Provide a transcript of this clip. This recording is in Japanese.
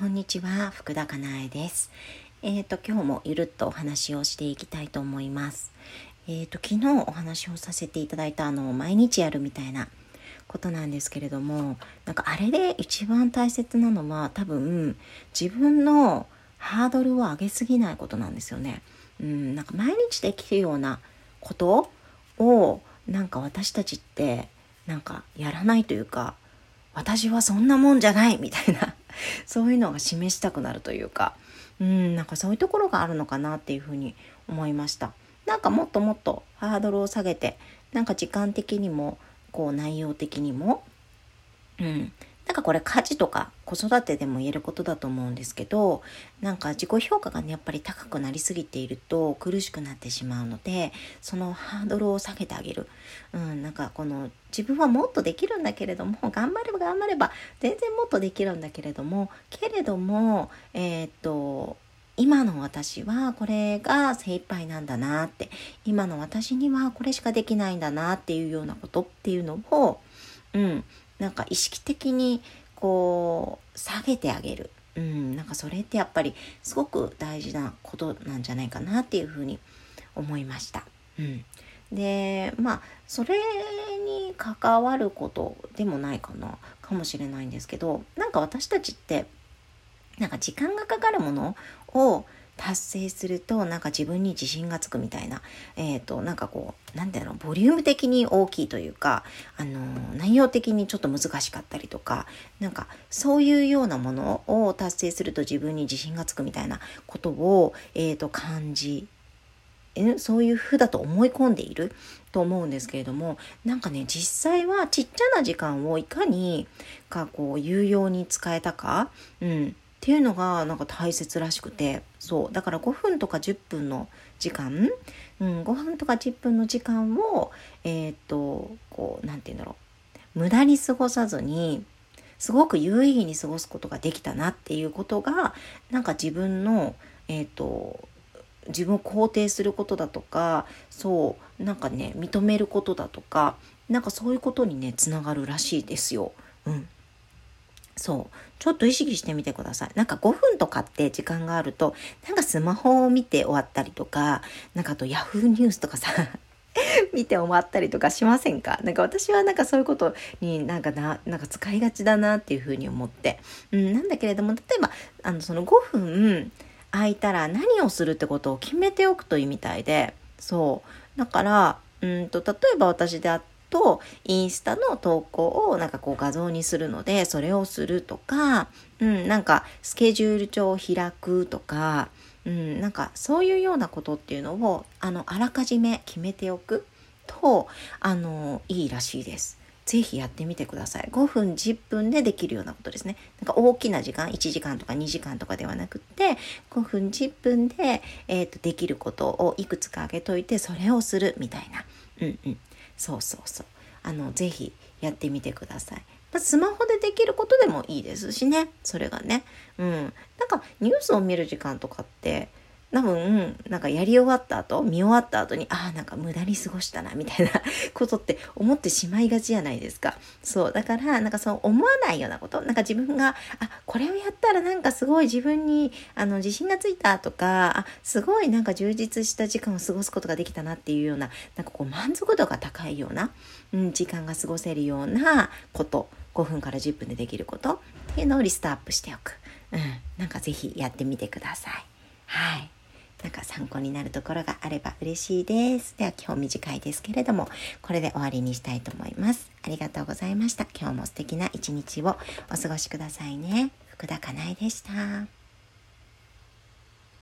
こんにちは、福田かなえです。えっ、ー、と、今日もゆるっとお話をしていきたいと思います。えっ、ー、と、昨日お話をさせていただいた、あの、毎日やるみたいなことなんですけれども、なんかあれで一番大切なのは、多分、自分のハードルを上げすぎないことなんですよね。うん、なんか毎日できるようなことを、なんか私たちって、なんかやらないというか、私はそんなもんじゃないみたいなそういうのが示したくなるというかうんなんかそういうところがあるのかなっていうふうに思いました。なんかもっともっとハードルを下げてなんか時間的にもこう内容的にもうんなんかこれ家事とか子育てでも言えることだと思うんですけどなんか自己評価がねやっぱり高くなりすぎていると苦しくなってしまうのでそのハードルを下げてあげる、うん、なんかこの自分はもっとできるんだけれども頑張れば頑張れば全然もっとできるんだけれどもけれどもえー、っと今の私はこれが精一杯なんだなって今の私にはこれしかできないんだなっていうようなことっていうのをうんなんか意識的にこう下げてあげる、うん、なんかそれってやっぱりすごく大事なことなんじゃないかなっていうふうに思いました。うん、でまあそれに関わることでもないかなかもしれないんですけどなんか私たちってなんか時間がかかるものを達成するとなんか自分に自信がつくみたいな、えっ、ー、と、なんかこう、なんだろう、ボリューム的に大きいというか、あのー、内容的にちょっと難しかったりとか、なんかそういうようなものを達成すると自分に自信がつくみたいなことを、え、ー、と、感じそういう風だと思い込んでいると思うんですけれどもなんかね実際はちっちゃな時間をいかにかこう有用に使えたか、うん、っていうのがなんか大切らしくてそう。だから5分とか10分の時間、うん、5分とか10分の時間をえー、っとこう何て言うんだろう。無駄に過ごさずにすごく有意義に過ごすことができたなっていうことがなんか自分のえー、っと自分を肯定することだとかそう。なんかね認めることだとかなんかそういうことにねつながるらしいですよ。うん。そう。ちょっと意識してみてください。なんか5分とかって時間があると、なんかスマホを見て終わったりとか、なんかあと yahoo ニュースとかさ、見て終わったりとかしませんか？なか私はなんかそういうことになんかな、なんか使いがちだなっていうふうに思って。うん、なんだけれども、例えば、あの、その5分空いたら何をするってことを決めておくといいみたいで、そう。だから、うんと、例えば私であっとインスタの投稿をなんかこう画像にするのでそれをするとか、うん、なんかスケジュール帳を開くとか、うん、なんかそういうようなことっていうのをあのあらかじめ決めておくとあのいいらしいです。ぜひやってみてください。5分、10分でできるようなことですね。なんか大きな時間、1時間とか2時間とかではなくって、5分、10分で、えーと、できることをいくつか挙げといて、それをするみたいな。うんうん。そうそうそう。あの、ぜひやってみてください。まスマホでできることでもいいですしね。それがね。うん。なんかニュースを見る時間とかって、多分、なんかやり終わった後、見終わった後に、ああ、なんか無駄に過ごしたな、みたいな ことって思ってしまいがちじゃないですか。そう。だから、なんかそう思わないようなこと、なんか自分が、あ、これをやったらなんかすごい自分に、あの、自信がついたとか、あ、すごいなんか充実した時間を過ごすことができたなっていうような、なんかこう満足度が高いような、うん、時間が過ごせるようなこと、5分から10分でできることっていうのをリストアップしておく。うん。なんかぜひやってみてください。はい。なんか参考になるところがあれば嬉しいです。では今日短いですけれども、これで終わりにしたいと思います。ありがとうございました。今日も素敵な一日をお過ごしくださいね。福田かなえでした。